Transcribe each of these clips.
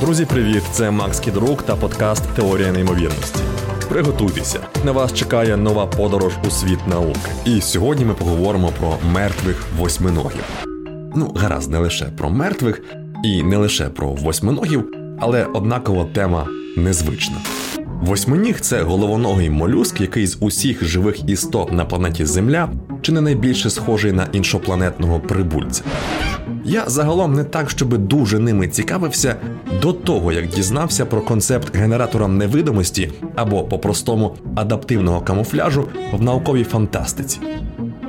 Друзі, привіт! Це Макс Кідрук та подкаст Теорія неймовірності. Приготуйтеся, на вас чекає нова подорож у світ науки. І сьогодні ми поговоримо про мертвих восьминогів. Ну, гаразд, не лише про мертвих і не лише про восьминогів, але однаково тема незвична. Восьминіг це головоногий молюск, який з усіх живих істот на планеті Земля чи не найбільше схожий на іншопланетного прибульця. Я загалом не так, щоби дуже ними цікавився до того, як дізнався про концепт генератора невидимості або по-простому адаптивного камуфляжу в науковій фантастиці.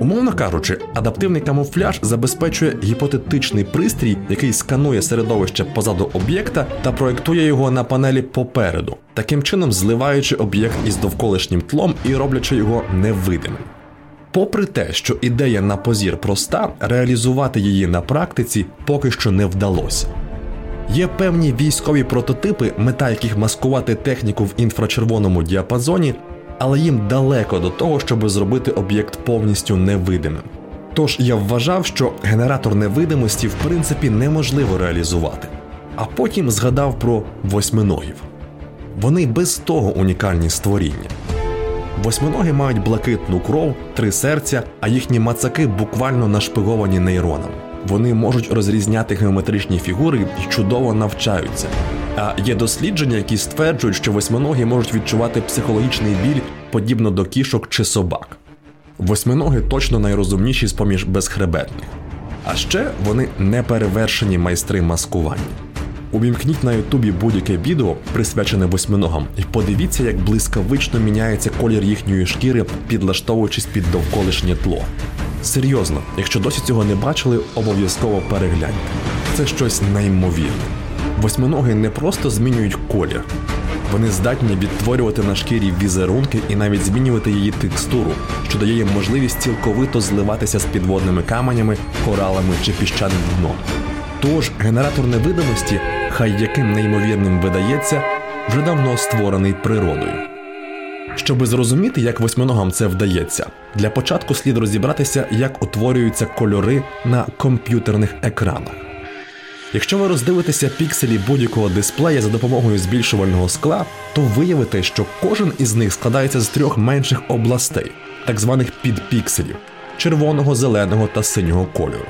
Умовно кажучи, адаптивний камуфляж забезпечує гіпотетичний пристрій, який сканує середовище позаду об'єкта та проєктує його на панелі попереду, таким чином зливаючи об'єкт із довколишнім тлом і роблячи його невидимим. Попри те, що ідея на позір проста, реалізувати її на практиці поки що не вдалося. Є певні військові прототипи, мета яких маскувати техніку в інфрачервоному діапазоні, але їм далеко до того, щоб зробити об'єкт повністю невидимим. Тож я вважав, що генератор невидимості в принципі неможливо реалізувати, а потім згадав про восьминогів. Вони без того унікальні створіння. Восьминоги мають блакитну кров, три серця, а їхні мацаки буквально нашпиговані нейронами. Вони можуть розрізняти геометричні фігури і чудово навчаються. А є дослідження, які стверджують, що восьминоги можуть відчувати психологічний біль подібно до кішок чи собак. Восьминоги точно найрозумніші з поміж безхребетних. А ще вони неперевершені майстри маскування. Увімкніть на Ютубі будь-яке відео, присвячене восьминогам, і подивіться, як блискавично міняється колір їхньої шкіри, підлаштовуючись під довколишнє тло. Серйозно, якщо досі цього не бачили, обов'язково перегляньте. Це щось неймовірне. Восьминоги не просто змінюють колір, вони здатні відтворювати на шкірі візерунки і навіть змінювати її текстуру, що дає їм можливість цілковито зливатися з підводними каменями, коралами чи піщаним дном. Тож генератор невидимості, хай яким неймовірним видається, вже давно створений природою. Щоби зрозуміти, як восьминогам це вдається, для початку слід розібратися, як утворюються кольори на комп'ютерних екранах. Якщо ви роздивитеся пікселі будь-якого дисплея за допомогою збільшувального скла, то виявите, що кожен із них складається з трьох менших областей, так званих підпікселів червоного, зеленого та синього кольору.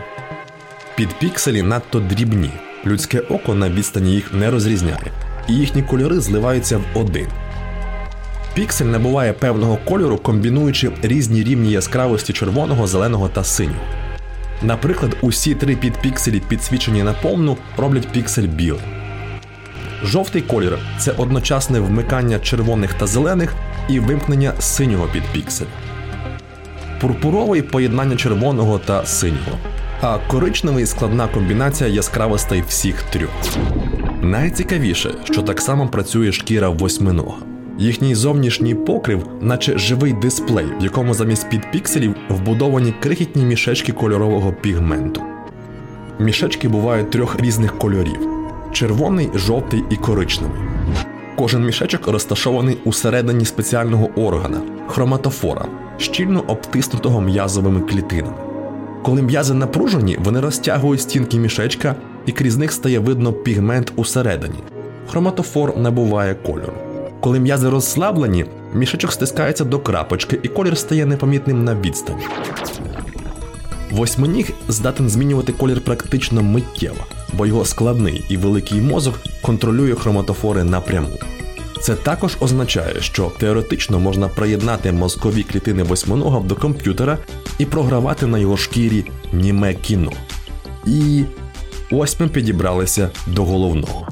Підпікселі надто дрібні, людське око на відстані їх не розрізняє, і їхні кольори зливаються в один. Піксель набуває певного кольору, комбінуючи різні рівні яскравості червоного, зеленого та синього. Наприклад, усі три підпікселі, підсвічені на повну, роблять піксель білим. Жовтий колір це одночасне вмикання червоних та зелених і вимкнення синього підпікселя. Пурпуровий поєднання червоного та синього а коричневий складна комбінація яскравостей всіх трьох. Найцікавіше, що так само працює шкіра восьминога. Їхній зовнішній покрив, наче живий дисплей, в якому замість підпікселів вбудовані крихітні мішечки кольорового пігменту. Мішечки бувають трьох різних кольорів: червоний, жовтий і коричневий. Кожен мішечок розташований усередині спеціального органа хроматофора, щільно обтиснутого м'язовими клітинами. Коли м'язи напружені, вони розтягують стінки мішечка, і крізь них стає видно пігмент усередині. Хроматофор набуває кольору. Коли м'язи розслаблені, мішечок стискається до крапочки, і колір стає непомітним на відстані. Восьминіг здатен змінювати колір практично миттєво, бо його складний і великий мозок контролює хроматофори напряму. Це також означає, що теоретично можна приєднати мозкові клітини восьминога до комп'ютера і програвати на його шкірі німе кіно. І ось ми підібралися до головного.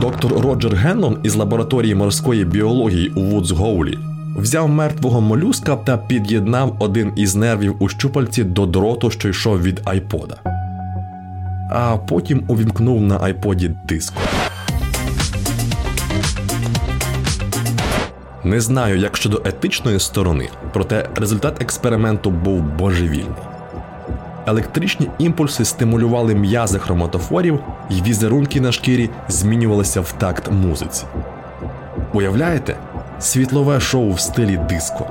Доктор Роджер Геннон із лабораторії морської біології у Вудсгоулі взяв мертвого молюска та під'єднав один із нервів у щупальці до дроту, що йшов від айпода. А потім увімкнув на айподі диску. Не знаю, як щодо етичної сторони, проте результат експерименту був божевільний. Електричні імпульси стимулювали м'язи хроматофорів, і візерунки на шкірі змінювалися в такт музиці. Уявляєте, світлове шоу в стилі диско,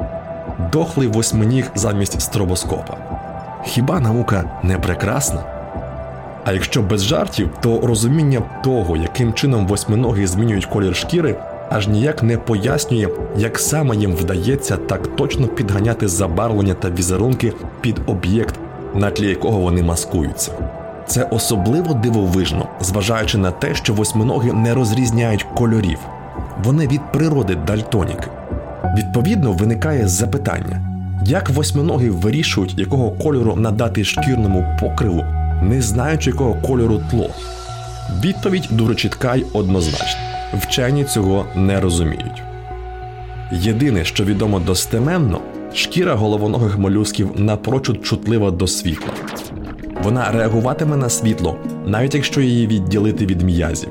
дохлий восьминіг замість стробоскопа. Хіба наука не прекрасна? А якщо без жартів, то розуміння того, яким чином восьминоги змінюють колір шкіри, аж ніяк не пояснює, як саме їм вдається так точно підганяти забарвлення та візерунки під об'єкт, на тлі якого вони маскуються. Це особливо дивовижно, зважаючи на те, що восьминоги не розрізняють кольорів, вони від природи дальтоніки. Відповідно, виникає запитання, як восьминоги вирішують, якого кольору надати шкірному покриву, не знаючи якого кольору тло. Відповідь дуже чітка й однозначна. Вчені цього не розуміють. Єдине, що відомо достеменно, шкіра головоногих молюсків напрочуд чутлива до світла. Вона реагуватиме на світло, навіть якщо її відділити від м'язів.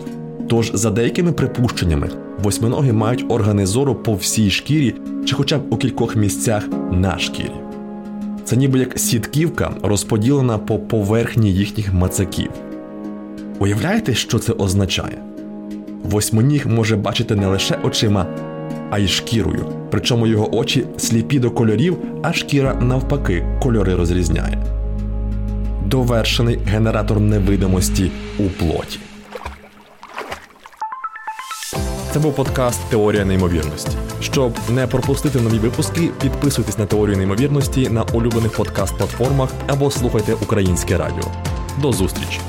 Тож, за деякими припущеннями, восьминоги мають органи зору по всій шкірі чи хоча б у кількох місцях на шкірі. Це ніби як сітківка, розподілена по поверхні їхніх мацаків. Уявляєте, що це означає? Восьминіг може бачити не лише очима, а й шкірою. Причому його очі сліпі до кольорів, а шкіра навпаки кольори розрізняє. Довершений генератор невидимості у плоті. Це був подкаст Теорія неймовірності. Щоб не пропустити нові випуски, підписуйтесь на теорію неймовірності на улюблених подкаст-платформах або слухайте українське радіо. До зустрічі!